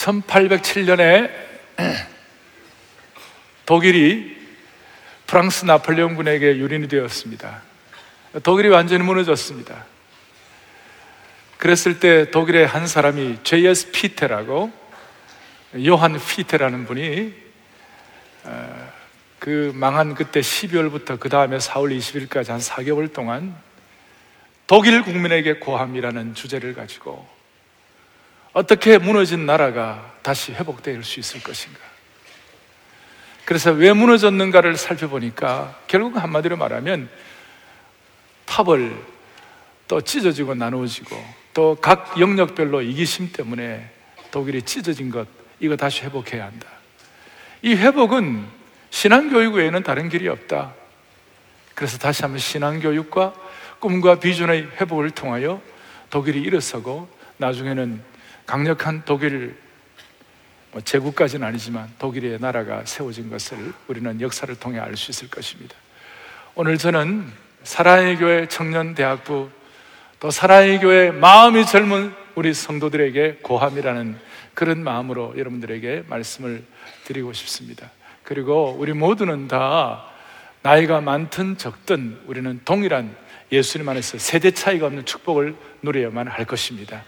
1807년에 독일이 프랑스 나폴레옹군에게 유린이 되었습니다. 독일이 완전히 무너졌습니다. 그랬을 때 독일의 한 사람이 J.S. 피테라고 요한 피테라는 분이 어, 그 망한 그때 12월부터 그 다음에 4월 20일까지 한 4개월 동안 독일 국민에게 고함이라는 주제를 가지고 어떻게 무너진 나라가 다시 회복될 수 있을 것인가. 그래서 왜 무너졌는가를 살펴보니까 결국 한마디로 말하면 탑을 또 찢어지고 나누어지고 또 각 영역별로 이기심 때문에 독일이 찢어진 것, 이거 다시 회복해야 한다. 이 회복은 신앙교육 외에는 다른 길이 없다. 그래서 다시 한번 신앙교육과 꿈과 비전의 회복을 통하여 독일이 일어서고 나중에는 강력한 독일 뭐 제국까지는 아니지만 독일의 나라가 세워진 것을 우리는 역사를 통해 알 수 있을 것입니다. 오늘 저는 사랑의 교회 청년 대학부 또 사랑의 교회 마음이 젊은 우리 성도들에게 고함이라는 그런 마음으로 여러분들에게 말씀을 드리고 싶습니다. 그리고 우리 모두는 다 나이가 많든 적든 우리는 동일한 예수님 안에서 세대 차이가 없는 축복을 누려야만 할 것입니다.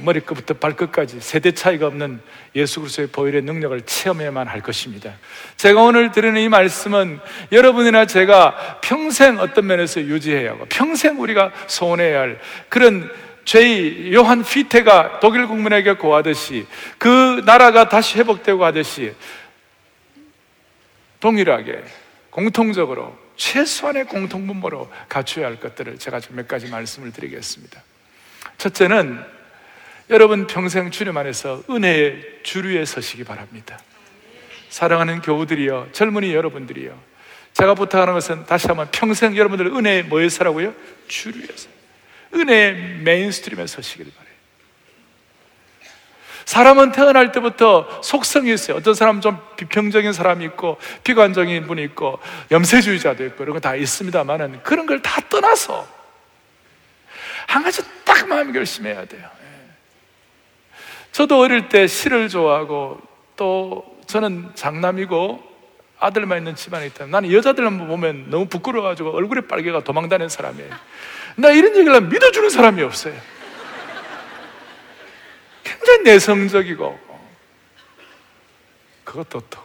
머리끝부터 발끝까지 세대 차이가 없는 예수 그리스도의 보혈의 능력을 체험해야만 할 것입니다. 제가 오늘 드리는 이 말씀은 여러분이나 제가 평생 어떤 면에서 유지해야 하고 평생 우리가 소원해야 할 그런 죄의 요한 피테가 독일 국민에게 고하듯이 그 나라가 다시 회복되고 하듯이 동일하게 공통적으로 최소한의 공통분모로 갖춰야 할 것들을 제가 몇 가지 말씀을 드리겠습니다. 첫째는 여러분 평생 주님 안에서 은혜의 주류에 서시기 바랍니다. 사랑하는 교우들이요, 젊은이 여러분들이요. 제가 부탁하는 것은 다시 한번 평생 여러분들 은혜에 뭐에 서라고요? 주류에서. 은혜의 mainstream에 서시길 바래요. 사람은 태어날 때부터 속성이 있어요. 어떤 사람은 좀 비평적인 사람이 있고, 비관적인 분이 있고, 염세주의자도 있고, 이런 거 다 있습니다만은 그런 걸 다 떠나서 한 가지 딱 마음 결심해야 돼요. 저도 어릴 때 시를 좋아하고 또 저는 장남이고 아들만 있는 집안에 있다. 나는 여자들만 보면 너무 부끄러워가지고 얼굴에 빨개가 도망다니는 사람이에요. 나 이런 얘기를 믿어주는 사람이 없어요. 굉장히 내성적이고 그것도 또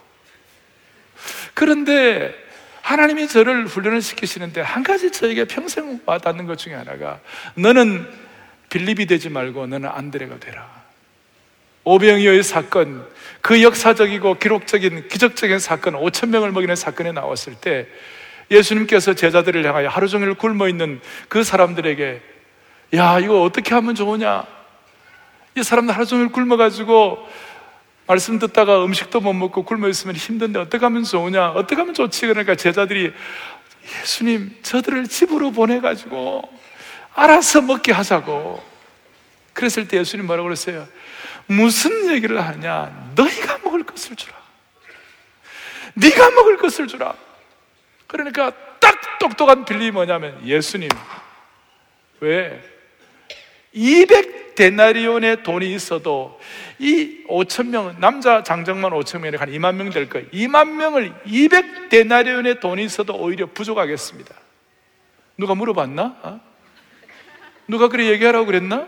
그런데 하나님이 저를 훈련을 시키시는데 한 가지 저에게 평생 와닿는 것 중에 하나가 너는 빌립이 되지 말고 너는 안드레가 되라. 오병이어의 사건, 그 역사적이고 기록적인 기적적인 사건, 5천 명을 먹이는 사건에 나왔을 때 예수님께서 제자들을 향하여 하루 종일 굶어 있는 그 사람들에게 야, 이거 어떻게 하면 좋으냐? 이 사람들 하루 종일 굶어 가지고 말씀 듣다가 음식도 못 먹고 굶어 있으면 힘든데 어떻게 하면 좋으냐? 어떻게 하면 좋지? 그러니까 제자들이 예수님, 저들을 집으로 보내 가지고 알아서 먹게 하자고. 그랬을 때 예수님 뭐라고 그랬어요? 무슨 얘기를 하냐? 너희가 먹을 것을 주라. 네가 먹을 것을 주라. 그러니까 딱 똑똑한 빌리 뭐냐면 예수님 왜 200데나리온의 돈이 있어도 이 5천 명 남자 장정만 5천 명이 한 2만 명 될 거예요. 2만 명을 200데나리온의 돈이 있어도 오히려 부족하겠습니다. 누가 물어봤나? 어? 누가 그래 얘기하라고 그랬나?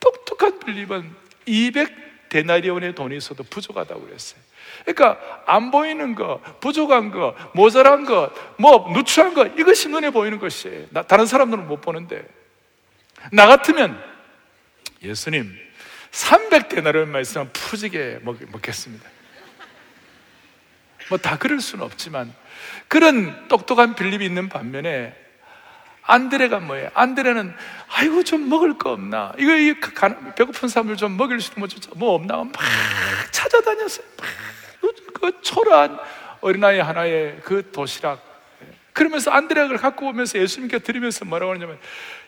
똑똑한 빌립은 200 데나리온의 돈이 있어도 부족하다고 그랬어요. 그러니까 안 보이는 거, 부족한 거, 모자란 거, 뭐 누추한 거 이것이 눈에 보이는 것이에요. 나, 다른 사람들은 못 보는데 나 같으면 예수님 300데나리온만 있으면 푸지게 먹, 먹겠습니다. 뭐 다 그럴 수는 없지만 그런 똑똑한 빌립이 있는 반면에 안드레가 뭐예요? 안드레는 아이고 좀 먹을 거 없나? 이거 이 배고픈 사람들 좀 먹일 수 있는 뭐, 뭐 없나? 막 찾아다녔어요. 그 초라한 어린아이 하나의 그 도시락. 그러면서 안드레를 갖고 오면서 예수님께 드리면서 뭐라고 하냐면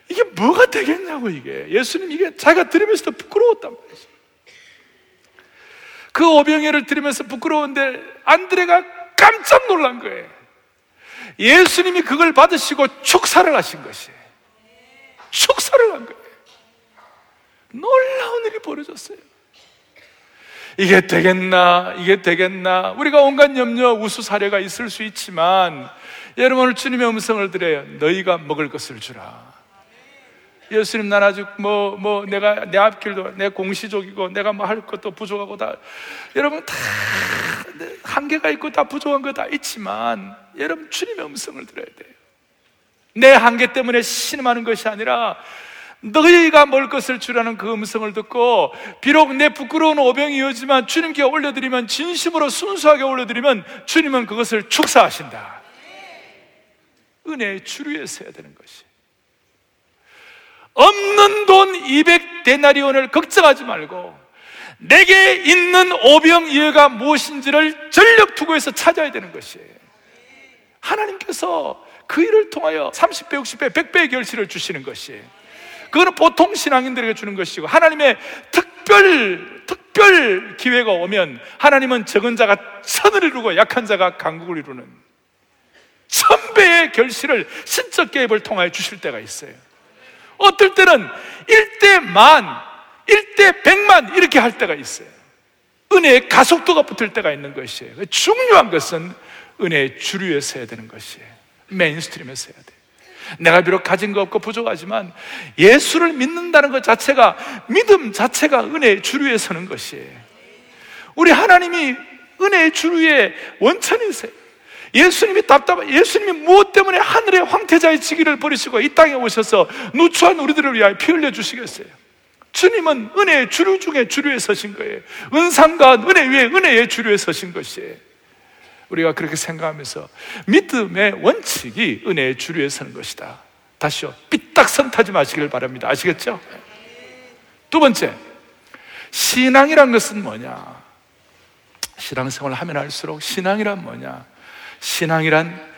이게 뭐가 되겠냐고 이게 예수님 이게 자기가 드리면서도 부끄러웠단 말이죠. 그 오병이를 드리면서 부끄러운데 안드레가 깜짝 놀란 거예요. 예수님이 그걸 받으시고 축사를 하신 것이에요. 축사를 한 거예요. 놀라운 일이 벌어졌어요. 이게 되겠나? 이게 되겠나? 우리가 온갖 염려, 우수 사례가 있을 수 있지만 여러분 오늘 주님의 음성을 들어요. 너희가 먹을 것을 주라. 예수님 난 아직 뭐, 뭐, 내가 내 앞길도 내 공시족이고 내가 뭐 할 것도 부족하고 다 여러분 다 한계가 있고 다 부족한 거 다 있지만 여러분 주님의 음성을 들어야 돼요. 내 한계 때문에 신음하는 것이 아니라 너희가 먹을 것을 주라는 그 음성을 듣고 비록 내 부끄러운 오병이었지만 주님께 올려드리면 진심으로 순수하게 올려드리면 주님은 그것을 축사하신다. 은혜의 주류에 서야 되는 것이. 없는 돈 200데나리온을 걱정하지 말고 내게 있는 오병이어가 무엇인지를 전력 투구해서 찾아야 되는 것이에요. 하나님께서 그 일을 통하여 30배, 60배, 100배의 결실을 주시는 것이에요. 그거는 보통 신앙인들에게 주는 것이고 하나님의 특별 특별 기회가 오면 하나님은 적은 자가 천을 이루고 약한 자가 강국을 이루는 천배의 결실을 신적 개입을 통하여 주실 때가 있어요. 어떨 때는 1대 만, 1대 100만 이렇게 할 때가 있어요. 은혜의 가속도가 붙을 때가 있는 것이에요. 중요한 것은 은혜의 주류에 서야 되는 것이에요. mainstream에 서야 돼요. 내가 비록 가진 거 없고 부족하지만 예수를 믿는다는 것 자체가 믿음 자체가 은혜의 주류에 서는 것이에요. 우리 하나님이 은혜의 주류에 원천이세요. 예수님이 답답, 예수님이 무엇 때문에 하늘의 황태자의 지위를 버리시고 이 땅에 오셔서 누추한 우리들을 위하여 피 흘려 주시겠어요? 주님은 은혜의 주류 중에 주류에 서신 거예요. 은상과 은혜 위에 은혜의 주류에 서신 것이에요. 우리가 그렇게 생각하면서 믿음의 원칙이 은혜의 주류에 서는 것이다. 다시요. 삐딱선 타지 마시길 바랍니다. 아시겠죠? 두 번째, 신앙이란 것은 뭐냐? 신앙생활을 하면 할수록 신앙이란 뭐냐? 신앙이란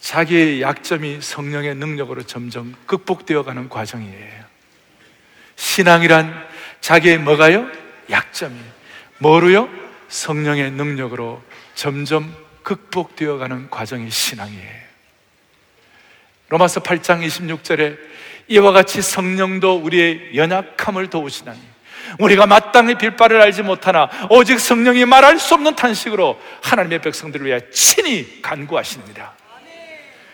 자기의 약점이 성령의 능력으로 점점 극복되어 가는 과정이에요. 신앙이란 자기의 뭐가요? 약점이. 뭐로요? 성령의 능력으로 점점 극복되어 가는 과정이 신앙이에요. 로마서 8장 26절에 이와 같이 성령도 우리의 연약함을 도우시나니 우리가 마땅히 빌바를 알지 못하나 오직 성령이 말할 수 없는 탄식으로 하나님의 백성들을 위해 친히 간구하십니다.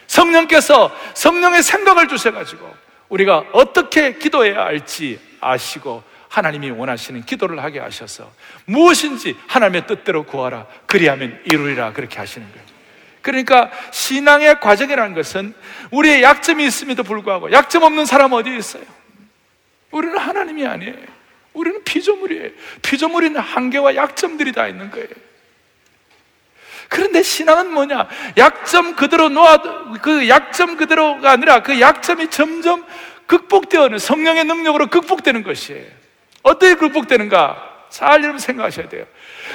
성령께서 성령의 생각을 주셔 가지고 우리가 어떻게 기도해야 할지 아시고 하나님이 원하시는 기도를 하게 하셔서 무엇인지 하나님의 뜻대로 구하라. 그리하면 이루리라. 그렇게 하시는 거예요. 그러니까 신앙의 과정이라는 것은 우리의 약점이 있음에도 불구하고 약점 없는 사람 어디 있어요? 우리는 하나님이 아니에요. 우리는 피조물이에요. 피조물인 한계와 약점들이 다 있는 거예요. 그런데 신앙은 뭐냐? 약점 그대로 놓아, 그 약점 그대로가 아니라 그 약점이 점점 극복되어는 성령의 능력으로 극복되는 것이에요. 어떻게 극복되는가? 잘 여러분 생각하셔야 돼요.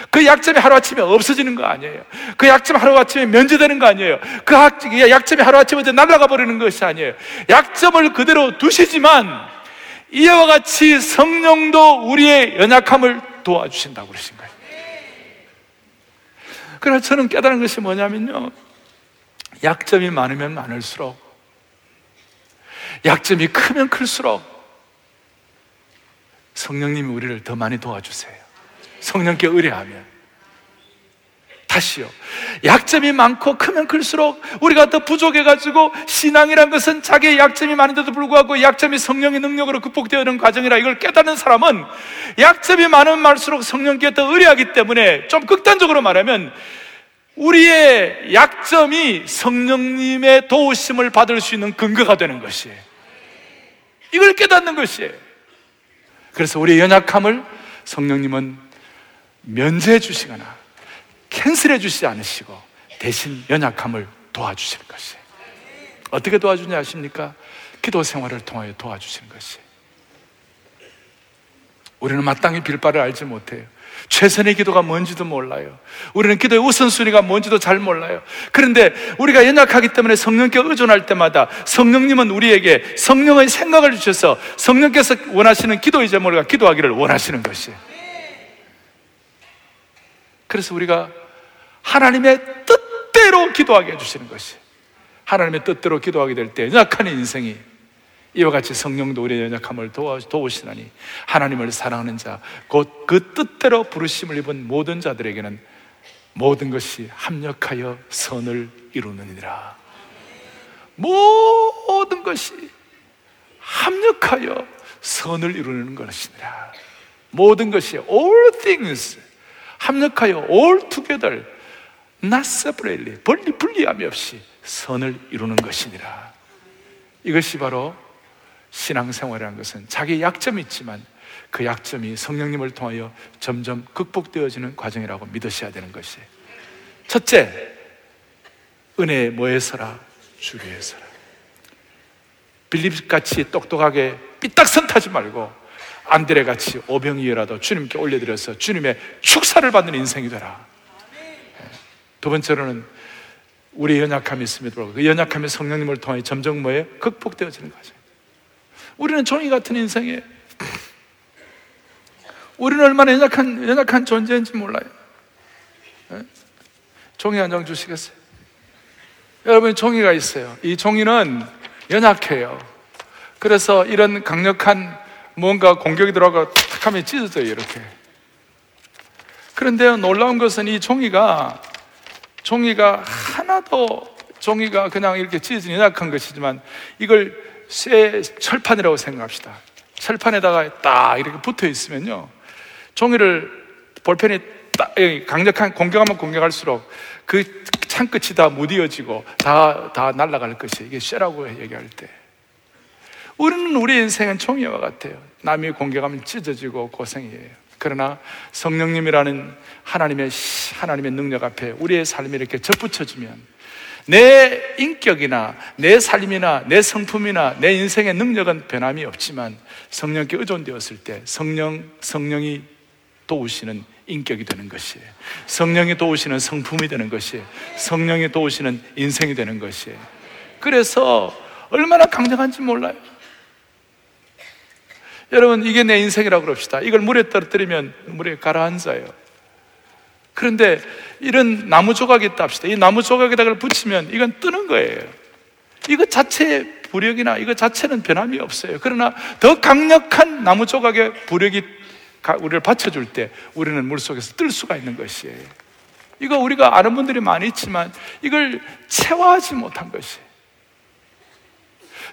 그 약점이 하루아침에 없어지는 거 아니에요. 그 약점 하루아침에 면제되는 거 아니에요. 그 약점이 하루아침에 날아가 버리는 것이 아니에요. 약점을 그대로 두시지만 이와 같이 성령도 우리의 연약함을 도와주신다고 그러신 거예요. 그래서 저는 깨달은 것이 뭐냐면요. 약점이 많으면 많을수록 약점이 크면 클수록 성령님이 우리를 더 많이 도와주세요. 성령께 의뢰하면. 다시요. 약점이 많고 크면 클수록 우리가 더 부족해가지고 신앙이란 것은 자기의 약점이 많은데도 불구하고 약점이 성령의 능력으로 극복되어는 과정이라 이걸 깨닫는 사람은 약점이 많은 말수록 성령께 더 의뢰하기 때문에 좀 극단적으로 말하면 우리의 약점이 성령님의 도우심을 받을 수 있는 근거가 되는 것이에요. 이걸 깨닫는 것이에요. 그래서 우리의 연약함을 성령님은 면제해 주시거나 캔슬해 주시지 않으시고 대신 연약함을 도와주시는 것이에요. 어떻게 도와주냐 아십니까? 기도 생활을 통하여 도와주시는 것이에요. 우리는 마땅히 빌 바를 알지 못해요. 최선의 기도가 뭔지도 몰라요. 우리는 기도의 우선순위가 뭔지도 잘 몰라요. 그런데 우리가 연약하기 때문에 성령께 의존할 때마다 성령님은 우리에게 성령의 생각을 주셔서 성령께서 원하시는 기도의 제목을 기도하기를 원하시는 것이에요. 그래서 우리가 하나님의 뜻대로 기도하게 해주시는 것이 하나님의 뜻대로 기도하게 될 때 연약한 인생이 이와 같이 성령도 우리의 연약함을 도우시나니 하나님을 사랑하는 자, 곧 그 뜻대로 부르심을 입은 모든 자들에게는 모든 것이 합력하여 선을 이루느니라. 모든 것이 합력하여 선을 이루는 것이니라. 모든 것이 all things 합력하여 all together separately 분리 분리함이 없이 선을 이루는 것이니라. 이것이 바로 신앙생활이라는 것은 자기 약점이 있지만 그 약점이 성령님을 통하여 점점 극복되어지는 과정이라고 믿으셔야 되는 것이 첫째, 은혜에 뭐에서라? 주리에서라. 빌립 같이 똑똑하게 삐딱선 타지 말고 안드레 같이 오병이어라도 주님께 올려드려서 주님의 축사를 받는 인생이 되라. 두 번째로는 우리 연약함이 있음에도 불구하고 그 연약함이 성령님을 통해 점점 뭐에 극복되어지는 거죠. 우리는 종이 같은 인생에 우리는 얼마나 연약한 연약한 존재인지 몰라요. 종이 한 장 주시겠어요? 여러분 종이가 있어요. 이 종이는 연약해요. 그래서 이런 강력한 뭔가 공격이 들어가 탁 하면 찢어져요, 이렇게. 그런데 놀라운 것은 이 종이가, 종이가 하나도 종이가 그냥 이렇게 찢어진 연약한 것이지만 이걸 쇠 철판이라고 생각합시다. 철판에다가 딱 이렇게 붙어 있으면요. 종이를 볼펜이 딱 강력한 공격하면 공격할수록 그 창끝이 다 무디어지고 다, 다 날아갈 것이 이게 쇠라고 얘기할 때. 우리는 우리 인생은 총이와 같아요. 남이 공격하면 찢어지고 고생이에요. 그러나 성령님이라는 하나님의, 하나님의 능력 앞에 우리의 삶이 이렇게 접붙여지면 내 인격이나 내 삶이나 내 성품이나 내 인생의 능력은 변함이 없지만 성령께 의존되었을 때 성령, 성령이 도우시는 인격이 되는 것이에요. 성령이 도우시는 성품이 되는 것이에요. 성령이 도우시는 인생이 되는 것이에요. 그래서 얼마나 강력한지 몰라요. 여러분, 이게 내 인생이라고 그럽시다. 이걸 물에 떨어뜨리면 물에 가라앉아요. 그런데 이런 나무 조각이 있다 합시다. 이 나무 조각에다가 붙이면 이건 뜨는 거예요. 이거 자체의 부력이나 이거 자체는 변함이 없어요. 그러나 더 강력한 나무 조각의 부력이 우리를 받쳐줄 때 우리는 물 속에서 뜰 수가 있는 것이에요. 이거 우리가 아는 분들이 많이 있지만 이걸 체화하지 못한 것이에요.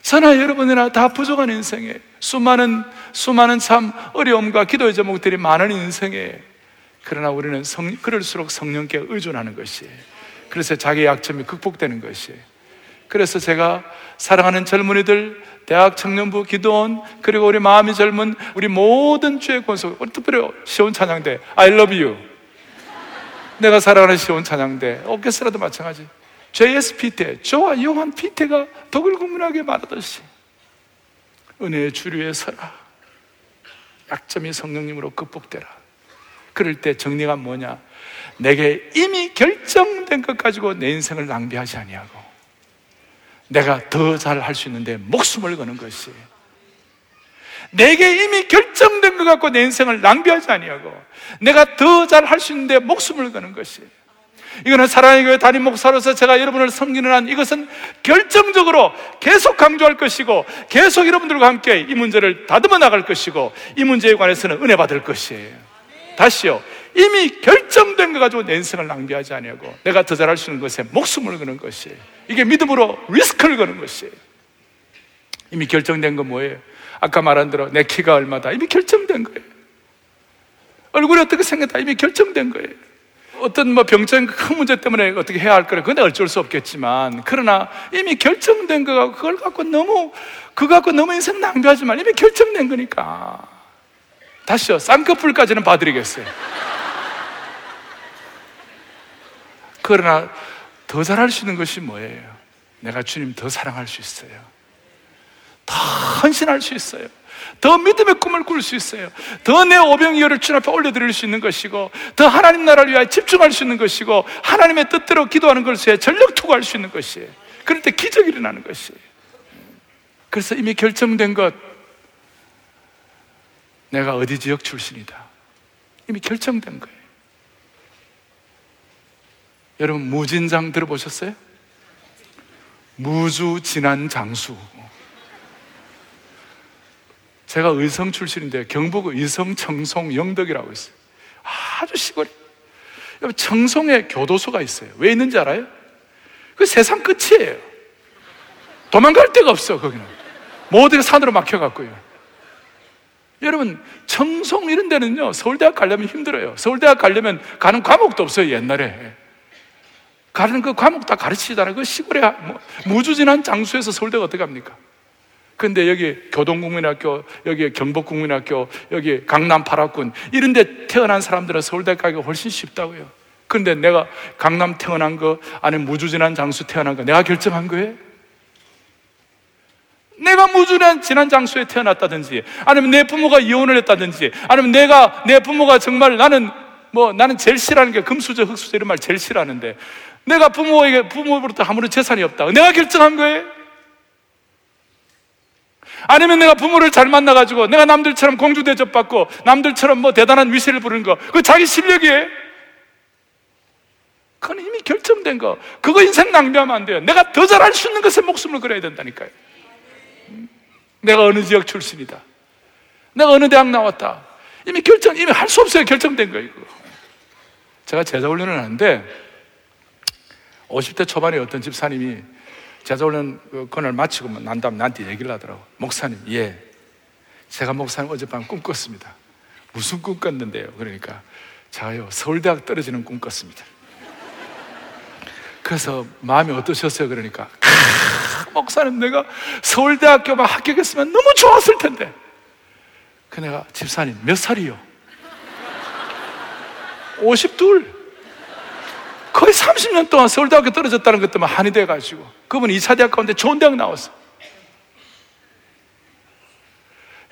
저나 여러분이나 다 부족한 인생에 수많은 수많은 참 어려움과 기도의 제목들이 많은 인생에 그러나 우리는 성, 그럴수록 성령께 의존하는 것이에요. 그래서 자기 약점이 극복되는 것이에요. 그래서 제가 사랑하는 젊은이들, 대학 청년부, 기도원, 그리고 우리 마음이 젊은 우리 모든 주의 권속, 우리 특별히 시온 찬양대, I love you. 내가 사랑하는 시온 찬양대, 오케스트라도 마찬가지. JS 피테, 저와 요한 피테가 독일 국민하게 말하듯이 은혜의 주류에 서라. 약점이 성령님으로 극복되라. 그럴 때 정리가 뭐냐? 내게 이미 결정된 것 가지고 내 인생을 낭비하지 아니하고 내가 더 잘 할 수 있는데 목숨을 거는 것이 내게 이미 결정된 것 갖고 내 인생을 낭비하지 아니하고 내가 더 잘 할 수 있는데 목숨을 거는 것이 이거는 사랑의 교회 담임 목사로서 제가 여러분을 섬기는 한 이것은 결정적으로 계속 강조할 것이고 계속 여러분들과 함께 이 문제를 다듬어 나갈 것이고 이 문제에 관해서는 은혜 받을 것이에요. 다시요. 이미 결정된 거 가지고 내 인생을 낭비하지 아니하고 내가 더 잘할 수 있는 것에 목숨을 거는 것이에요. 이게 믿음으로 리스크를 거는 것이에요. 이미 결정된 건 뭐예요? 아까 말한 대로 내 키가 얼마다 이미 결정된 거예요. 얼굴이 어떻게 생겼다 이미 결정된 거예요. 어떤 뭐 병적인 큰 문제 때문에 어떻게 해야 할 거라 그건 어쩔 수 없겠지만 그러나 이미 결정된 거가 그걸 갖고 너무 그거 갖고 너무 인생 낭비하지만 이미 결정된 거니까 다시요 쌍꺼풀까지는 봐드리겠어요. 그러나 더 잘할 수 있는 것이 뭐예요? 내가 주님 더 사랑할 수 있어요. 더 헌신할 수 있어요. 더 믿음의 꿈을 꿀 수 있어요. 더 내 오병이어를 주님 앞에 올려드릴 수 있는 것이고, 더 하나님 나라를 위하여 집중할 수 있는 것이고, 하나님의 뜻대로 기도하는 것에 전력 투구할 수 있는 것이에요. 그럴 때 기적이 일어나는 것이에요. 그래서 이미 결정된 것, 내가 어디 지역 출신이다. 이미 결정된 거예요. 여러분, 무진장 들어보셨어요? 무주 진한 장수. 제가 의성 출신인데 경북 의성 청송 영덕이라고 있어요. 아주 시골. 청송에 교도소가 있어요. 왜 있는지 알아요? 그 세상 끝이에요. 도망갈 데가 없어, 거기는. 모든 산으로 막혀갖고요. 여러분, 청송 이런 데는요, 서울대학 가려면 힘들어요. 서울대학 가려면 가는 과목도 없어요, 옛날에. 가는 그 과목 다 가르치잖아요. 그 시골에 뭐, 무주진한 장소에서 서울대가 어떻게 합니까? 근데 여기 교동국민학교, 여기 경복국민학교, 여기 강남 파락군 이런 데 태어난 사람들은 서울대 가기가 훨씬 쉽다고요. 근데 내가 강남 태어난 거, 아니 무주진한 장수 태어난 거 내가 결정한 거예요? 내가 무주한 지난 장소에 태어났다든지, 아니면 내 부모가 이혼을 했다든지, 아니면 내가, 내 부모가 정말 나는, 뭐, 나는 제일 싫어하는 게 금수저, 흑수저 이런 말 제일 싫어하는데, 내가 부모에게, 부모로부터 아무런 재산이 없다. 내가 결정한 거예요? 아니면 내가 부모를 잘 만나가지고, 내가 남들처럼 공주 대접받고, 남들처럼 뭐 대단한 위세를 부르는 거, 그 자기 실력이에요? 그건 이미 결정된 거. 그거 인생 낭비하면 안 돼요. 내가 더 잘할 수 있는 것에 목숨을 걸어야 된다니까요. 내가 어느 지역 출신이다. 내가 어느 대학 나왔다. 이미 결정, 이미 할 수 없어요. 결정된 거예요, 이거. 제가 제자 훈련을 하는데, 50대 초반에 어떤 집사님이 제자 훈련 그 그날 마치고 난 다음 나한테 얘기를 하더라고. 목사님, 예. 제가 목사님 어젯밤 꿈 꿨습니다. 무슨 꿈 꿨는데요? 그러니까, 자요, 서울대학 떨어지는 꿈 꿨습니다. 그래서 마음이 어떠셨어요? 그러니까, 목사님 내가 서울대학교만 합격했으면 너무 좋았을 텐데. 그 내가 집사님 몇 살이요? 52. 거의 30년 동안 서울대학교 떨어졌다는 것 때문에 한이 돼가지고 그분 2차 대학 가운데 좋은 대학 나왔어.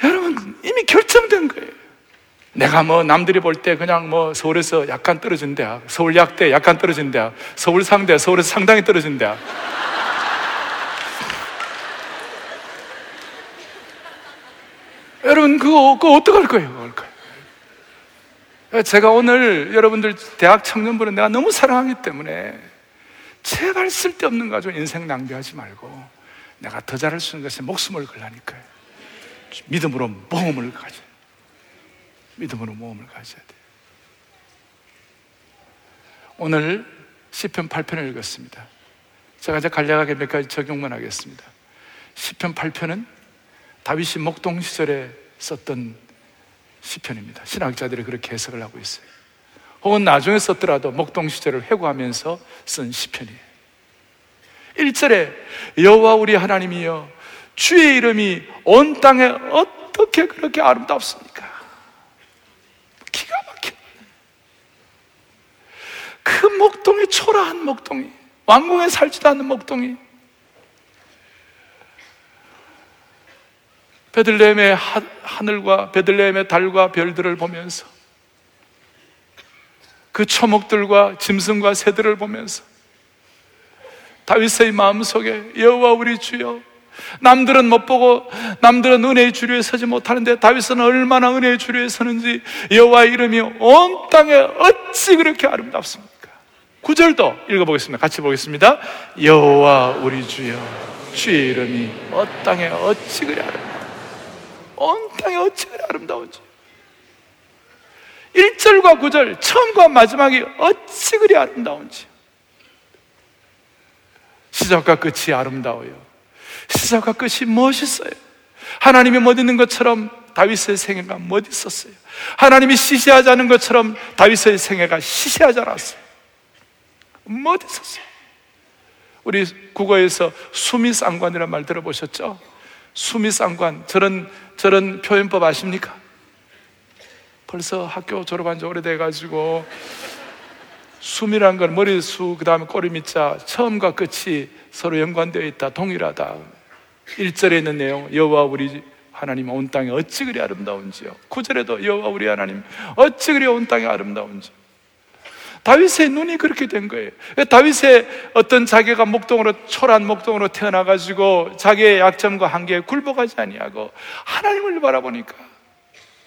여러분 이미 결정된 거예요. 내가 뭐 남들이 볼 때 그냥 뭐 서울에서 약간 떨어진 대학, 서울약대 약간 떨어진 대학, 서울상대, 서울에서 상당히 떨어진 대학. 여러분, 그거, 그거 어떡할 거예요? 그걸 거예요. 제가 오늘 여러분들 대학 청년부는 내가 너무 사랑하기 때문에 제발 쓸데없는 가지고 인생 낭비하지 말고 내가 더 잘할 수 있는 것에 목숨을 걸라니까요. 믿음으로 모험을 가져. 믿음으로 모험을 가져야 돼요. 오늘 시편 8편을 읽었습니다. 제가 이제 간략하게 몇 가지 적용만 하겠습니다. 시편 8편은 다윗이 목동 시절에 썼던 시편입니다. 신학자들이 그렇게 해석을 하고 있어요. 혹은 나중에 썼더라도 목동 시절을 회고하면서 쓴 시편이에요. 1절에 여호와 우리 하나님이여 주의 이름이 온 땅에 어떻게 그렇게 아름답습니까? 기가 막혀. 그 목동이 초라한 목동이 왕궁에 살지도 않는 목동이 베들레헴의 하늘과 베들레헴의 달과 별들을 보면서 그 초목들과 짐승과 새들을 보면서 다윗의 마음속에 여호와 우리 주여 남들은 못 보고 남들은 은혜의 주류에 서지 못하는데 다윗은 얼마나 은혜의 주류에 서는지 여호와의 이름이 온 땅에 어찌 그렇게 아름답습니까? 구절도 읽어보겠습니다. 같이 보겠습니다. 여호와 우리 주여 주의 이름이 온 땅에 어찌 그리 아름답습니까? 온 땅에 어찌 그리 아름다운지. 1절과 9절, 처음과 마지막이 어찌 그리 아름다운지. 시작과 끝이 아름다워요. 시작과 끝이 멋있어요. 하나님이 멋있는 것처럼 다윗의 생애가 멋있었어요. 하나님이 시시하지 않은 것처럼 다윗의 생애가 시시하지 않았어요. 멋있었어요. 우리 국어에서 수미상관이라는 말 들어보셨죠? 수미상관 저런 저런 표현법 아십니까? 벌써 학교 졸업한 지 오래돼가지고 숨이란 건 머리 수, 그 다음에 꼬리 밑자, 처음과 끝이 서로 연관되어 있다, 동일하다. 1절에 있는 내용, 여호와 우리 하나님 온 땅에 어찌 그리 아름다운지요. 9절에도 여호와 우리 하나님 어찌 그리 온 땅에 아름다운지. 다윗의 눈이 그렇게 된 거예요. 다윗의 어떤 자기가 목동으로 초란 목동으로 태어나 가지고 자기의 약점과 한계에 굴복하지 아니하고 하나님을 바라보니까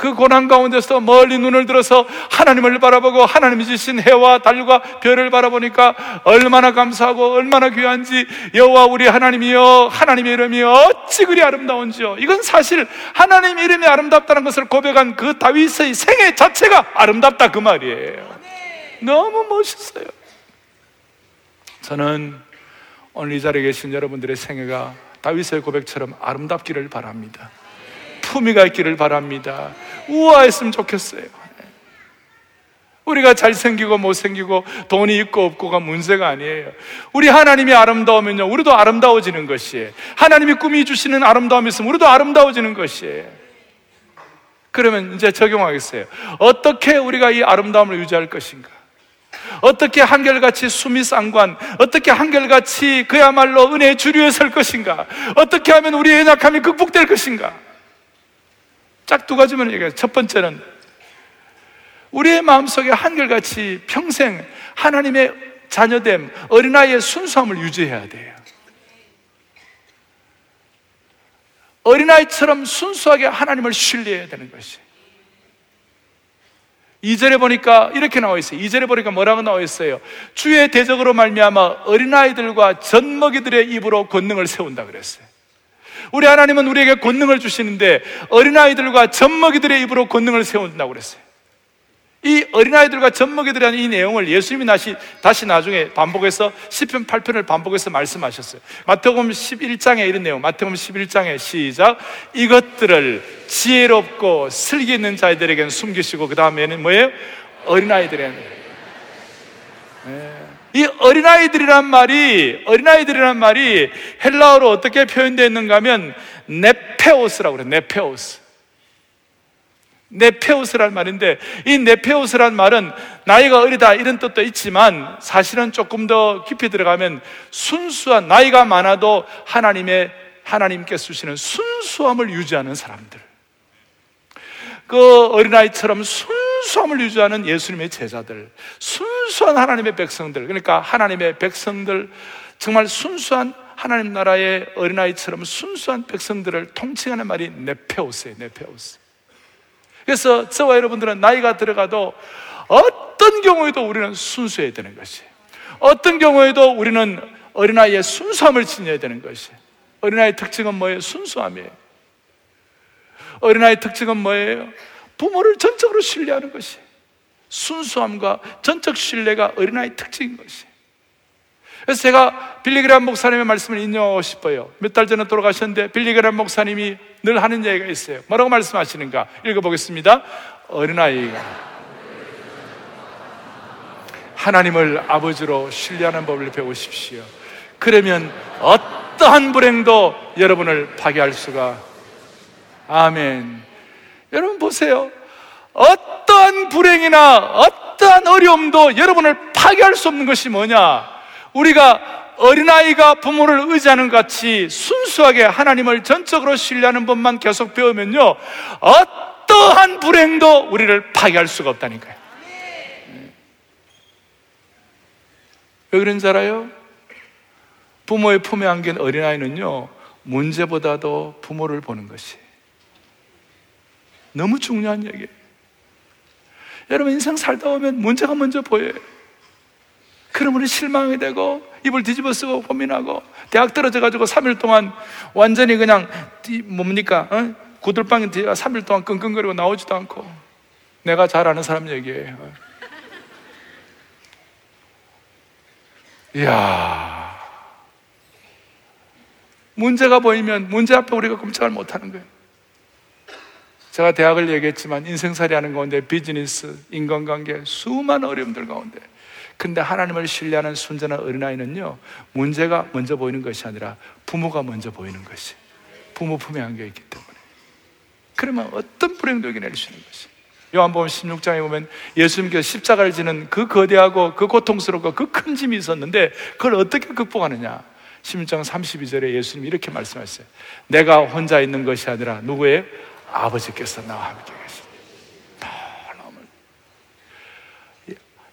그 고난 가운데서 멀리 눈을 들어서 하나님을 바라보고 하나님이 주신 해와 달과 별을 바라보니까 얼마나 감사하고 얼마나 귀한지 여호와 우리 하나님이여 하나님의 이름이 어찌 그리 아름다운지요. 이건 사실 하나님 이름이 아름답다는 것을 고백한 그 다윗의 생애 자체가 아름답다 그 말이에요. 너무 멋있어요. 저는 오늘 이 자리에 계신 여러분들의 생애가 다윗의 고백처럼 아름답기를 바랍니다. 품위가 있기를 바랍니다. 우아했으면 좋겠어요. 우리가 잘생기고 못생기고 돈이 있고 없고가 문제가 아니에요. 우리 하나님이 아름다우면요, 우리도 아름다워지는 것이에요. 하나님이 꿈이 주시는 아름다움이 있으면 우리도 아름다워지는 것이에요. 그러면 이제 적용하겠어요. 어떻게 우리가 이 아름다움을 유지할 것인가? 어떻게 한결같이 수미 쌍관, 어떻게 한결같이 그야말로 은혜의 주류에 설 것인가? 어떻게 하면 우리의 연약함이 극복될 것인가? 딱 두 가지만 얘기해요. 첫 번째는 우리의 마음속에 한결같이 평생 하나님의 자녀됨, 어린아이의 순수함을 유지해야 돼요. 어린아이처럼 순수하게 하나님을 신뢰해야 되는 것이. 2절에 보니까 이렇게 나와 있어요. 2절에 보니까 뭐라고 나와 있어요? 주의 대적으로 말미암아 어린아이들과 젖먹이들의 입으로 권능을 세운다 그랬어요. 우리 하나님은 우리에게 권능을 주시는데 어린아이들과 젖먹이들의 입으로 권능을 세운다고 그랬어요. 이 어린아이들과 젖먹이들이라는 이 내용을 예수님이 다시, 다시 나중에 반복해서 10편 8편을 반복해서 말씀하셨어요. 마태복음 11장에 이런 내용, 마태복음 11장에 시작. 이것들을 지혜롭고 슬기 있는 자들에게는 숨기시고 그 다음에는 뭐예요? 어린아이들에게. 네. 이 어린아이들이란 말이, 어린아이들이란 말이 헬라어로 어떻게 표현되어 있는가 하면 네페오스라고 그래요. 네페오스. 네페우스란 말인데 이 네페우스란 말은 나이가 어리다 이런 뜻도 있지만 사실은 조금 더 깊이 들어가면 순수한 나이가 많아도 하나님의 하나님께 주시는 순수함을 유지하는 사람들. 그 어린아이처럼 순 수함을 유지하는 예수님의 제자들, 순수한 하나님의 백성들, 그러니까 하나님의 백성들, 정말 순수한 하나님 나라의 어린아이처럼 순수한 백성들을 통칭하는 말이 네페우스예요, 네페우스. 그래서 저와 여러분들은 나이가 들어가도 어떤 경우에도 우리는 순수해야 되는 것이 어떤 경우에도 우리는 어린아이의 순수함을 지녀야 되는 것이 어린아이의 특징은 뭐예요? 순수함이에요. 어린아이의 특징은 뭐예요? 부모를 전적으로 신뢰하는 것이 순수함과 전적 신뢰가 어린아이의 특징인 것이 그래서 제가 빌리그람 목사님의 말씀을 인용하고 싶어요. 몇 달 전에 돌아가셨는데 빌리그람 목사님이 늘 하는 얘기가 있어요. 뭐라고 말씀하시는가? 읽어보겠습니다. 어린아이가 하나님을 아버지로 신뢰하는 법을 배우십시오. 그러면 어떠한 불행도 여러분을 파괴할 수가 아멘. 여러분 보세요. 어떠한 불행이나 어떠한 어려움도 여러분을 파괴할 수 없는 것이 뭐냐? 우리가 어린아이가 부모를 의지하는 같이 순수하게 하나님을 전적으로 신뢰하는 법만 계속 배우면요. 어떠한 불행도 우리를 파괴할 수가 없다니까요. 왜 그런지 알아요? 부모의 품에 안긴 어린아이는요, 문제보다도 부모를 보는 것이 너무 중요한 얘기예요. 여러분, 인생 살다 보면 문제가 먼저 보여요. 그러면 실망이 되고 입을 뒤집어 쓰고 고민하고 대학 떨어져 가지고 3일 동안 완전히 그냥 뭡니까? 어? 구들방에 3일 동안 끙끙거리고 나오지도 않고 내가 잘 아는 사람 얘기예요. 이야. 문제가 보이면 문제 앞에 우리가 꼼짝을 못하는 거예요. 제가 대학을 얘기했지만 인생살이 하는 가운데 비즈니스, 인간관계, 수많은 어려움들 가운데 근데 하나님을 신뢰하는 순전한 어린아이는요, 문제가 먼저 보이는 것이 아니라 부모가 먼저 보이는 것이. 부모 품에 안겨 있기 때문에. 그러면 어떤 불행도 이겨낼 수 있는 것이. 요한복음 16장에 보면 예수님께서 십자가를 지는 그 거대하고 그 고통스럽고 그 큰 짐이 있었는데 그걸 어떻게 극복하느냐? 16장 32절에 예수님이 이렇게 말씀하셨어요. 내가 혼자 있는 것이 아니라 누구의 아버지께서 나와 함께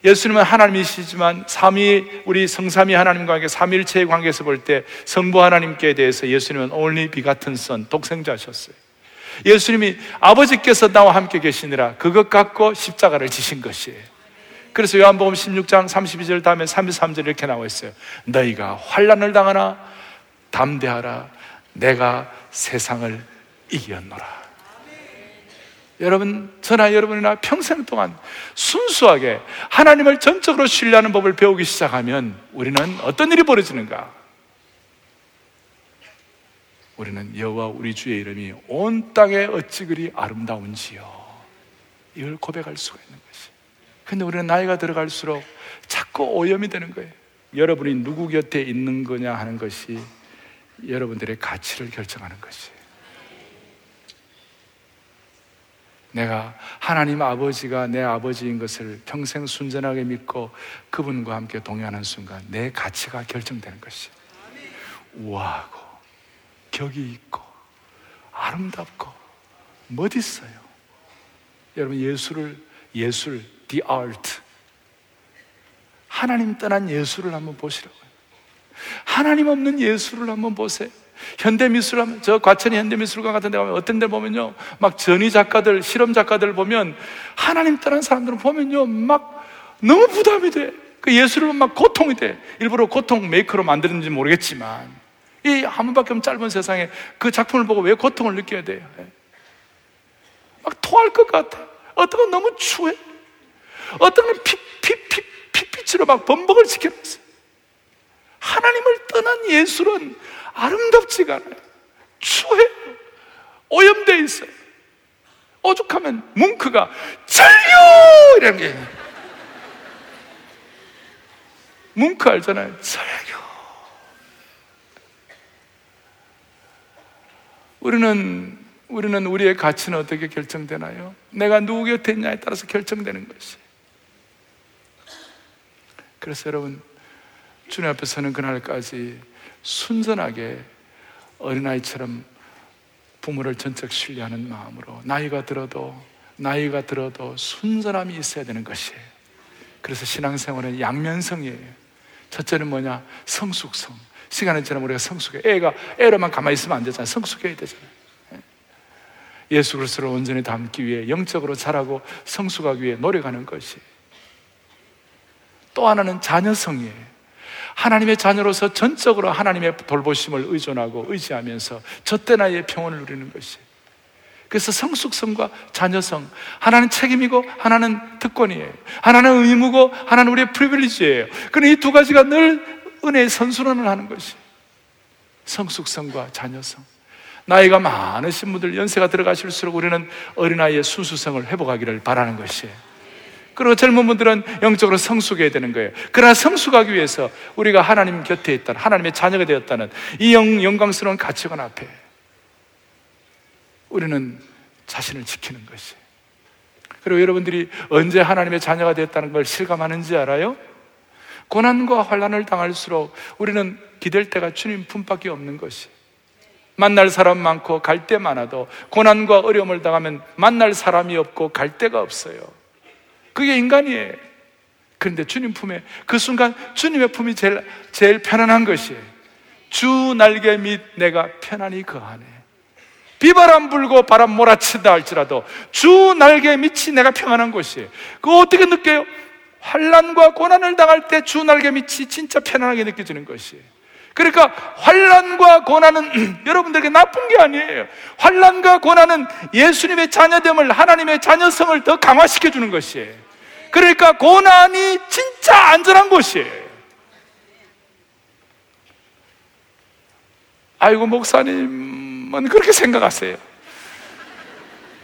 예수님은 하나님이시지만 삼위 우리 성삼위 하나님과 관계 삼일체의 관계에서 볼 때 성부 하나님께 대해서 예수님은 only 비같은 선 독생자셨어요. 예수님이 아버지께서 나와 함께 계시니라 그것 갖고 십자가를 지신 것이에요. 그래서 요한복음 16장 32절 다음에 33절 이렇게 나와 있어요. 너희가 환란을 당하나 담대하라. 내가 세상을 이겼노라. 여러분, 저나 여러분이나 평생 동안 순수하게 하나님을 전적으로 신뢰하는 법을 배우기 시작하면 우리는 어떤 일이 벌어지는가? 우리는 여호와 우리 주의 이름이 온 땅에 어찌 그리 아름다운지요. 이걸 고백할 수가 있는 것이. 근데 우리는 나이가 들어갈수록 자꾸 오염이 되는 거예요. 여러분이 누구 곁에 있는 거냐 하는 것이 여러분들의 가치를 결정하는 것이에요. 내가 하나님 아버지가 내 아버지인 것을 평생 순전하게 믿고 그분과 함께 동행하는 순간 내 가치가 결정되는 것이 우아하고 격이 있고 아름답고 멋있어요. 여러분 예술을 예술 the art 하나님 떠난 예술을 한번 보시라고요. 하나님 없는 예술을 한번 보세요. 현대미술 하면, 저 과천이 현대미술관 같은 데 가면 어떤 데 보면요. 막 전위 작가들, 실험 작가들 보면 하나님 떠난 사람들은 보면요. 막 너무 부담이 돼. 그 예술은 막 고통이 돼. 일부러 고통 메이커로 만드는지 모르겠지만. 이한 번밖에 없는 짧은 세상에 그 작품을 보고 왜 고통을 느껴야 돼요? 예. 막 토할 것 같아. 어떤 건 너무 추해. 어떤 건 피, 피, 피, 피 빛으로 막 범벅을 시켜놨어. 하나님을 떠난 예술은 아름답지가 않아요. 추해. 오염되어 있어요. 오죽하면 뭉크가 설교! 이라는 게. 뭉크 알잖아요. 설교. 우리는, 우리는 우리의 가치는 어떻게 결정되나요? 내가 누구 곁에 있냐에 따라서 결정되는 것이. 그래서 여러분, 주님 앞에 서는 그날까지 순전하게 어린아이처럼 부모를 전적 신뢰하는 마음으로 나이가 들어도 나이가 들어도 순전함이 있어야 되는 것이에요. 그래서 신앙생활은 양면성이에요. 첫째는 뭐냐? 성숙성. 시간이 지나면 우리가 성숙해. 애가 애로만 가만히 있으면 안 되잖아요. 성숙해야 되잖아요. 예. 예수 그리스도를 온전히 담기 위해 영적으로 자라고 성숙하기 위해 노력하는 것이. 또 하나는 자녀성이에요. 하나님의 자녀로서 전적으로 하나님의 돌보심을 의존하고 의지하면서 젖대 나이의 평온을 누리는 것이. 그래서 성숙성과 자녀성, 하나는 책임이고 하나는 특권이에요. 하나는 의무고 하나는 우리의 프리빌리지예요. 그런 이두 가지가 늘 은혜의 선순환을 하는 것이. 성숙성과 자녀성. 나이가 많으신 분들 연세가 들어가실수록 우리는 어린아이의 순수성을 회복하기를 바라는 것이에요. 그리고 젊은 분들은 영적으로 성숙해야 되는 거예요. 그러나 성숙하기 위해서 우리가 하나님 곁에 있다는, 하나님의 자녀가 되었다는 이 영, 영광스러운 가치관 앞에 우리는 자신을 지키는 것이. 그리고 여러분들이 언제 하나님의 자녀가 되었다는 걸 실감하는지 알아요? 고난과 환란을 당할수록 우리는 기댈 때가 주님 품밖에 없는 것이. 만날 사람 많고 갈 때 많아도 고난과 어려움을 당하면 만날 사람이 없고 갈 데가 없어요. 그게 인간이에요. 그런데 주님 품에 그 순간 주님의 품이 제일, 제일 편안한 것이에요. 주 날개 밑 내가 편안히 거하네. 비바람 불고 바람 몰아친다 할지라도 주 날개 밑이 내가 평안한 곳이에요. 그거 어떻게 느껴요? 환란과 고난을 당할 때 주 날개 밑이 진짜 편안하게 느껴지는 것이에요. 그러니까 환란과 고난은 여러분들에게 나쁜 게 아니에요. 환란과 고난은 예수님의 자녀됨을 하나님의 자녀성을 더 강화시켜 주는 것이에요. 그러니까 고난이 진짜 안전한 곳이에요. 아이고, 목사님은 그렇게 생각하세요.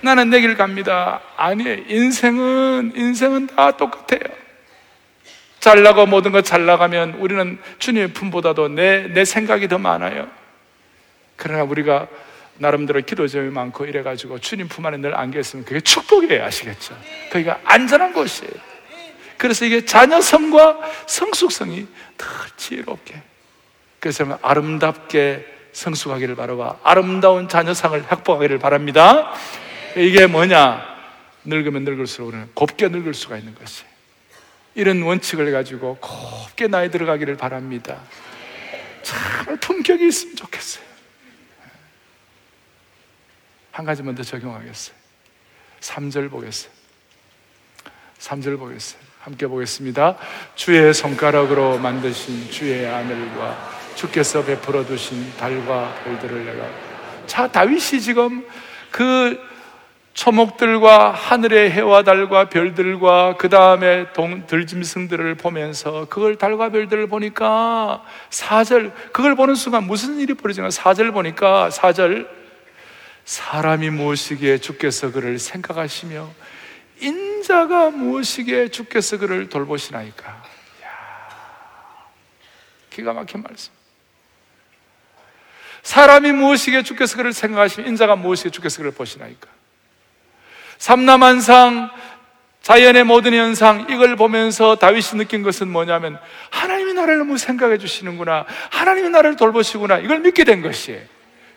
나는 내 길 갑니다. 아니에요. 인생은, 인생은 다 똑같아요. 잘 나고 모든 것 잘 나가면 우리는 주님의 품보다도 내, 내 생각이 더 많아요. 그러나 우리가 나름대로 기도 제목이 많고 이래가지고 주님 품 안에 늘 안겨 있으면 그게 축복이에요. 아시겠죠? 거기가 안전한 곳이에요. 그래서 이게 자녀성과 성숙성이 더 지혜롭게. 그래서 아름답게 성숙하기를 바라고 아름다운 자녀상을 확보하기를 바랍니다. 이게 뭐냐? 늙으면 늙을수록 곱게 늙을 수가 있는 것이. 이런 원칙을 가지고 곱게 나이 들어가기를 바랍니다. 참 품격이 있으면 좋겠어요. 한 가지만 더 적용하겠어요. 3절 보겠어요. 3절 보겠어요. 함께 보겠습니다. 주의 손가락으로 만드신 주의 하늘과 주께서 베풀어 두신 달과 별들을 내가 자 다윗이 지금 그 초목들과 하늘의 해와 달과 별들과 그 다음에 들짐승들을 보면서 그걸 달과 별들을 보니까 사절 그걸 보는 순간 무슨 일이 벌어지나 사절 보니까 사절 사람이 무엇이기에 주께서 그를 생각하시며 인자가 무엇이기에 주께서 그를 돌보시나이까? 야 기가 막힌 말씀. 사람이 무엇이기에 주께서 그를 생각하시며 인자가 무엇이기에 주께서 그를 보시나이까? 삼남한상 자연의 모든 현상 이걸 보면서 다윗이 느낀 것은 뭐냐면 하나님이 나를 너무 생각해 주시는구나 하나님이 나를 돌보시구나 이걸 믿게 된 것이에요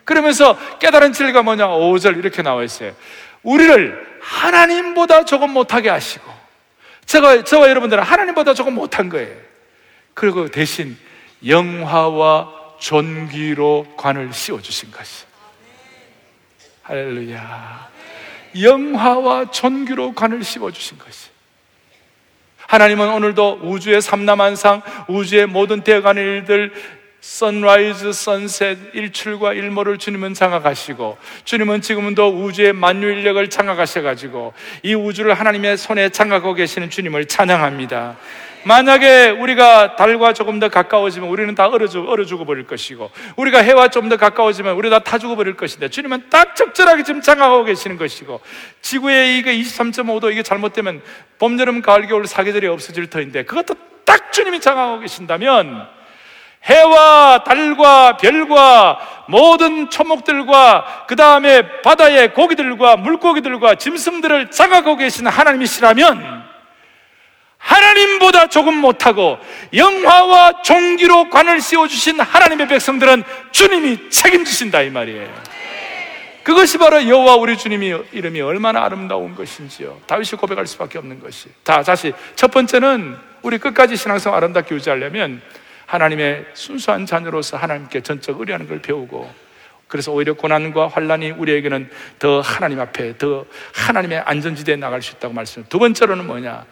그러면서 깨달은 진리가 뭐냐? 5절 이렇게 나와 있어요 우리를 하나님보다 조금 못하게 하시고 제가, 저와 여러분들은 하나님보다 조금 못한 거예요. 그리고 대신 영화와 존귀로 관을 씌워주신 것이. 할렐루야. 영화와 존귀로 관을 씌워주신 것이. 하나님은 오늘도 우주의 삼라만상, 우주의 모든 대간의 일들, sunrise, sunset, 일출과 일모를 주님은 장악하시고, 주님은 지금도 우주의 만유인력을 장악하셔가지고, 이 우주를 하나님의 손에 장악하고 계시는 주님을 찬양합니다. 만약에 우리가 달과 조금 더 가까워지면 우리는 다 얼어, 죽, 얼어 죽어버릴 것이고, 우리가 해와 좀 더 가까워지면 우리 다 타 죽어버릴 것인데, 주님은 딱 적절하게 지금 장악하고 계시는 것이고, 지구의 이게 23.5도 이게 잘못되면 봄, 여름, 가을, 겨울 사계절이 없어질 터인데, 그것도 딱 주님이 장악하고 계신다면, 해와 달과 별과 모든 초목들과 그 다음에 바다의 고기들과 물고기들과 짐승들을 장악하고 계신 하나님이시라면 하나님보다 조금 못하고 영화와 종기로 관을 씌워주신 하나님의 백성들은 주님이 책임지신다 이 말이에요. 그것이 바로 여호와 우리 주님이 이름이 얼마나 아름다운 것인지요. 다윗이 고백할 수밖에 없는 것이. 자, 다시 첫 번째는 우리 끝까지 신앙성 아름답게 유지하려면 하나님의 순수한 자녀로서 하나님께 전적 의뢰하는 걸 배우고 그래서 오히려 고난과 환란이 우리에게는 더 하나님 앞에 더 하나님의 안전지대에 나갈 수 있다고 말씀. 두 번째로는 뭐냐?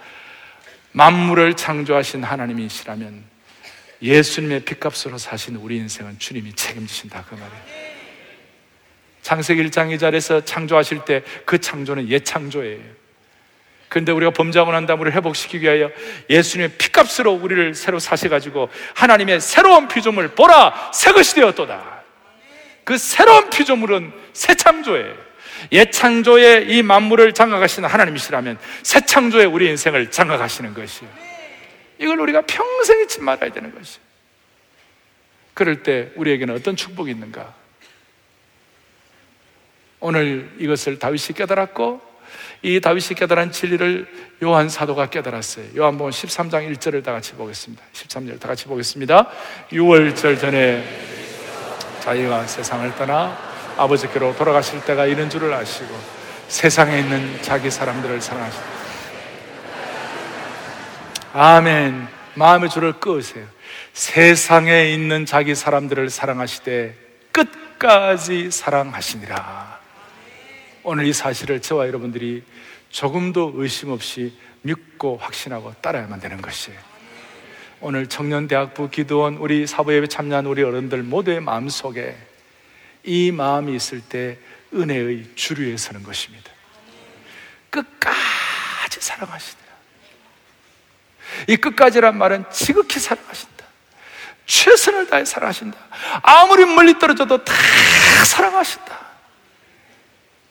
만물을 창조하신 하나님이시라면 예수님의 피값으로 사신 우리 인생은 주님이 책임지신다 그 말이에요. 창세기 1장 2절에서 창조하실 때 그 창조는 예창조예요. 그런데 우리가 범죄하고 난 다음 우리를 회복시키기 위하여 예수님의 피값으로 우리를 새로 사셔가지고 하나님의 새로운 피조물 보라 새 것이 되었도다. 그 새로운 피조물은 새 창조예요. 예창조의 이 만물을 장악하시는 하나님이시라면 새 창조의 우리 인생을 장악하시는 것이요. 이걸 우리가 평생 잊지 말아야 되는 것이요. 그럴 때 우리에게는 어떤 축복이 있는가? 오늘 이것을 다윗이 깨달았고 이 다윗이 깨달은 진리를 요한 사도가 깨달았어요. 요한복음 13장 1절을 다 같이 보겠습니다. 13절 다 같이 보겠습니다. 6월절 전에 자기가 세상을 떠나 아버지께로 돌아가실 때가 이런 줄을 아시고 세상에 있는 자기 사람들을 사랑하시다. 아멘. 마음의 줄을 끄으세요. 세상에 있는 자기 사람들을 사랑하시되 끝까지 사랑하시니라. 오늘 이 사실을 저와 여러분들이 조금도 의심 없이 믿고 확신하고 따라야만 되는 것이에요. 오늘 청년대학부 기도원 우리 사부예배 참여한 우리 어른들 모두의 마음속에 이 마음이 있을 때 은혜의 주류에 서는 것입니다. 끝까지 사랑하시더라. 이 끝까지란 말은 지극히 사랑하신다. 최선을 다해 사랑하신다. 아무리 멀리 떨어져도 다 사랑하신다.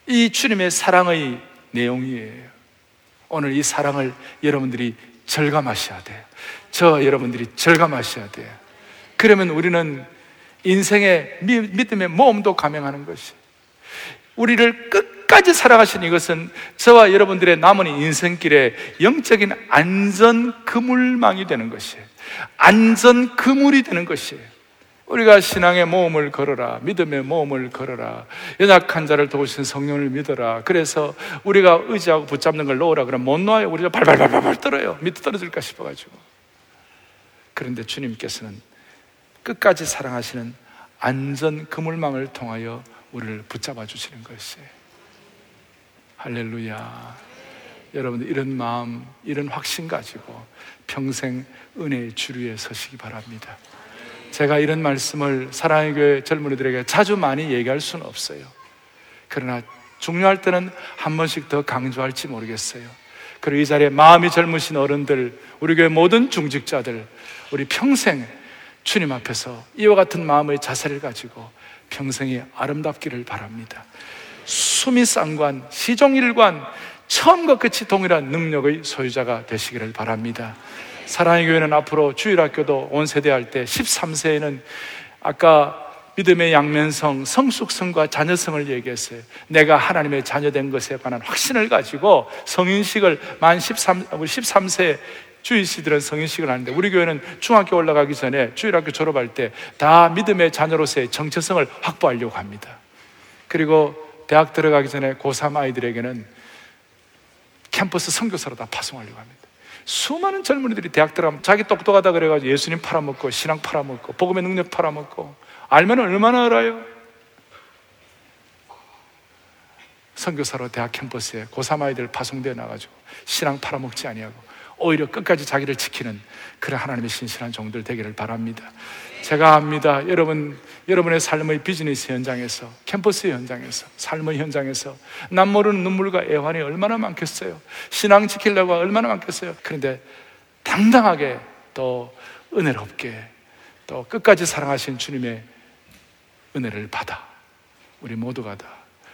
이 주님의 사랑의 내용이에요. 오늘 이 사랑을 여러분들이 절감하셔야 돼요. 저 여러분들이 절감하셔야 돼요. 그러면 우리는 인생의 믿음의 모험도 감행하는 것이 우리를 끝까지 살아가신 이것은 저와 여러분들의 남은 인생길에 영적인 안전 그물망이 되는 것이에요. 안전 그물이 되는 것이에요. 우리가 신앙의 모험을 걸어라. 믿음의 모험을 걸어라. 연약한 자를 도우신 성령을 믿어라. 그래서 우리가 의지하고 붙잡는 걸 놓으라. 그러면 못 놓아요. 우리가 발발발발 떨어요. 밑에 떨어질까 싶어가지고. 그런데 주님께서는 끝까지 사랑하시는 안전 그물망을 통하여 우리를 붙잡아 주시는 것이에요. 할렐루야. 여러분들 이런 마음, 이런 확신 가지고 평생 은혜의 주류에 서시기 바랍니다. 제가 이런 말씀을 사랑의 교회 젊은이들에게 자주 많이 얘기할 수는 없어요. 그러나 중요할 때는 한 번씩 더 강조할지 모르겠어요. 그리고 이 자리에 마음이 젊으신 어른들, 우리 교회 모든 중직자들, 우리 평생 주님 앞에서 이와 같은 마음의 자세를 가지고 평생이 아름답기를 바랍니다. 수미상관, 시종일관, 처음과 끝이 동일한 능력의 소유자가 되시기를 바랍니다. 사랑의 교회는 앞으로 주일학교도 온 세대 할 때 13세에는 아까 믿음의 양면성, 성숙성과 자녀성을 얘기했어요. 내가 하나님의 자녀된 것에 관한 확신을 가지고 성인식을 만 13, 13세 주일시들은 성인식을 하는데 우리 교회는 중학교 올라가기 전에 주일학교 졸업할 때 다 믿음의 자녀로서의 정체성을 확보하려고 합니다. 그리고 대학 들어가기 전에 고3 아이들에게는 캠퍼스 선교사로 다 파송하려고 합니다. 수많은 젊은이들이 대학 들어가면 자기 똑똑하다 그래가지고 예수님 팔아먹고 신앙 팔아먹고 복음의 능력 팔아먹고 알면 얼마나 알아요? 선교사로 대학 캠퍼스에 고3 아이들 파송되어 나가지고 신앙 팔아먹지 아니하고 오히려 끝까지 자기를 지키는 그런 하나님의 신실한 종들 되기를 바랍니다. 제가 압니다. 여러분, 여러분의 삶의 비즈니스 현장에서, 캠퍼스 현장에서, 삶의 현장에서 남 모르는 눈물과 애환이 얼마나 많겠어요. 신앙 지키려고 얼마나 많겠어요. 그런데 당당하게 또 은혜롭게 또 끝까지 사랑하신 주님의 은혜를 받아 우리 모두가 다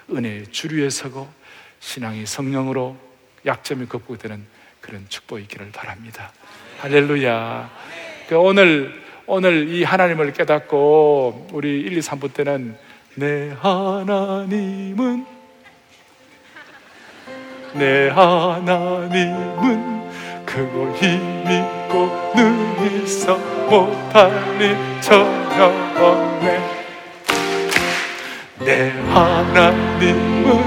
은혜의 주류에 서고 신앙이 성령으로 약점이 극복되는 그런 축복이 있기를 바랍니다. 할렐루야. 그 오늘 오늘 이 하나님을 깨닫고 우리 1, 2, 3부 때는 내 하나님은 내 하나님은 그거 힘있고 능 있어 일 전혀 없네. 내 하나님은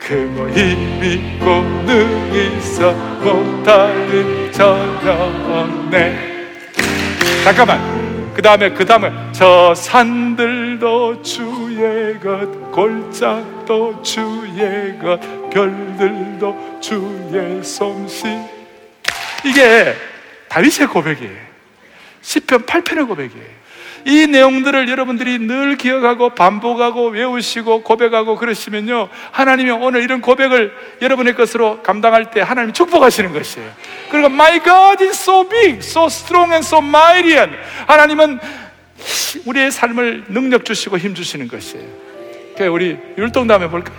그거 힘있고 능 있어 일 전혀 없네. 잠깐만 그 다음에 그 다음에 저 산들도 주의 것 골짜도 주의 것 별들도 주의 솜씨 이게 다윗의 고백이에요 10편 8편의 고백이에요 이 내용들을 여러분들이 늘 기억하고 반복하고 외우시고 고백하고 그러시면요. 하나님이 오늘 이런 고백을 여러분의 것으로 감당할 때 하나님이 축복하시는 것이에요. 그리고 My God is so big, so strong and so mighty. 하나님은 우리의 삶을 능력 주시고 힘 주시는 것이에요. 그러니까 우리 율동담 해볼까요?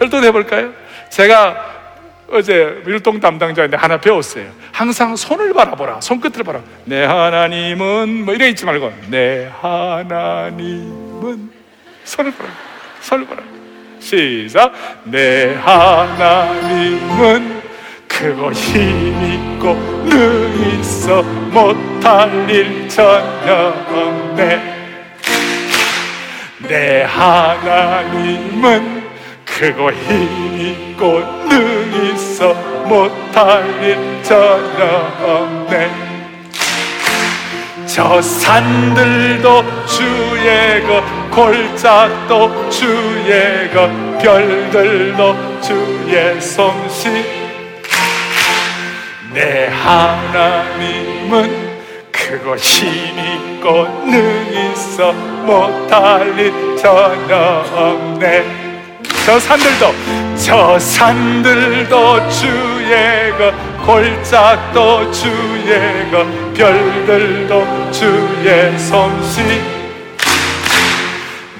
율동 해볼까요? 제가 어제 율동 담당자인데 하나 배웠어요. 항상 손을 바라보라. 손끝을 바라. 내 하나님은 뭐 이래 있지 말고 내 하나님은 손을 바라. 손을 바라. 시작. 내 하나님은 크고 힘있고 능 있어 못할 일 전혀 없네. 내 하나님은 크고 힘있고 능 있어 못할 일 전혀 없네 저 산들도 주의 것 골짜도 주의 것 별들도 주의 솜씨 내 하나님은 힘있고 능 있어 못할 일 전혀 없네. 저 산들도 저 산들도 주의 것 골짜도 주의 것 별들도 주의 솜씨.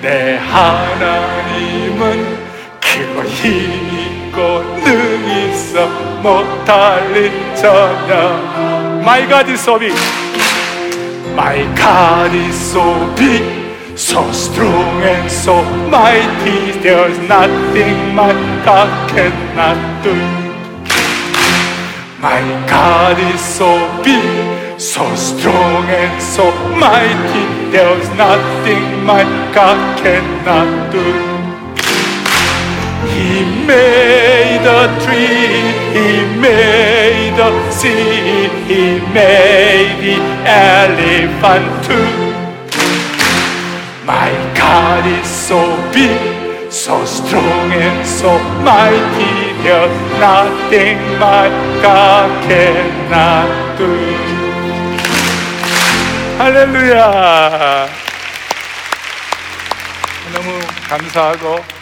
내 하나님은 크고 힘있고 능 있어 못할 일 전혀 My God is so big My God is so big So strong and so mighty, there's nothing my God cannot do. My God is so big, so strong and so mighty, there's nothing my God cannot do. He made the tree, He made the sea, He made the elephant too. My God is so big, So strong and so mighty There's nothing my God cannot do 할렐루야 너무 감사하고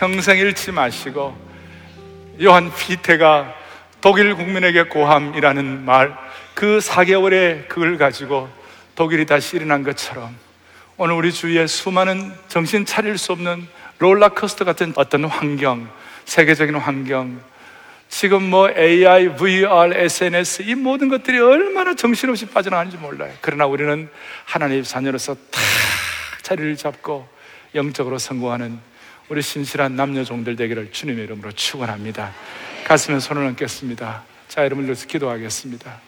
평생 잃지 마시고 요한 피테가 독일 국민에게 고함이라는 말 그 4개월의 그걸 가지고 독일이 다시 일어난 것처럼 오늘 우리 주위에 수많은 정신 차릴 수 없는 롤러코스터 같은 어떤 환경, 세계적인 환경, 지금 뭐 AI, VR, SNS 이 모든 것들이 얼마나 정신없이 빠져나가는지 몰라요. 그러나 우리는 하나님의 자녀로서 탁 자리를 잡고 영적으로 성공하는 우리 신실한 남녀 종들 되기를 주님의 이름으로 축원합니다. 가슴에 손을 얹겠습니다. 자, 여러분 들서 기도하겠습니다.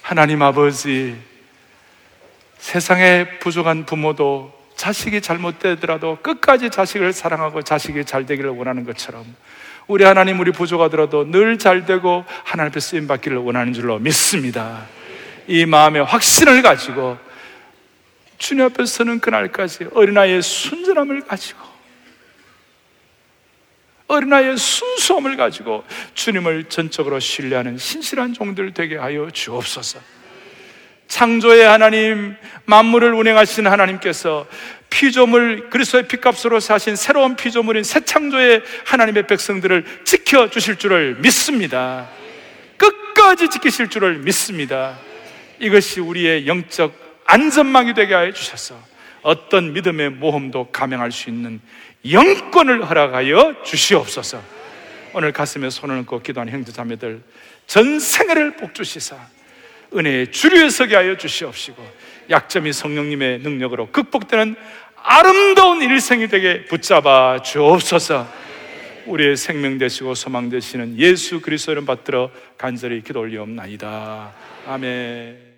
하나님 아버지 세상에 부족한 부모도 자식이 잘못되더라도 끝까지 자식을 사랑하고 자식이 잘 되기를 원하는 것처럼 우리 하나님 우리 부족하더라도 늘 잘 되고 하나님 앞에 쓰임 받기를 원하는 줄로 믿습니다. 이 마음의 확신을 가지고 주님 앞에 서는 그날까지 어린아이의 순전함을 가지고 어린아이의 순수함을 가지고 주님을 전적으로 신뢰하는 신실한 종들 되게 하여 주옵소서. 창조의 하나님, 만물을 운행하신 하나님께서 피조물, 그리스도의 피값으로 사신 새로운 피조물인 새 창조의 하나님의 백성들을 지켜 주실 줄을 믿습니다. 끝까지 지키실 줄을 믿습니다. 이것이 우리의 영적 안전망이 되게 하여 주셔서 어떤 믿음의 모험도 감행할 수 있는 영권을 허락하여 주시옵소서. 오늘 가슴에 손을 얹고 기도하는 형제 자매들 전 생애를 복주시사 은혜의 주류에 서게 하여 주시옵시고 약점이 성령님의 능력으로 극복되는 아름다운 일생이 되게 붙잡아 주옵소서. 우리의 생명 되시고 소망 되시는 예수 그리스도를 받들어 간절히 기도 올리옵나이다. 아멘.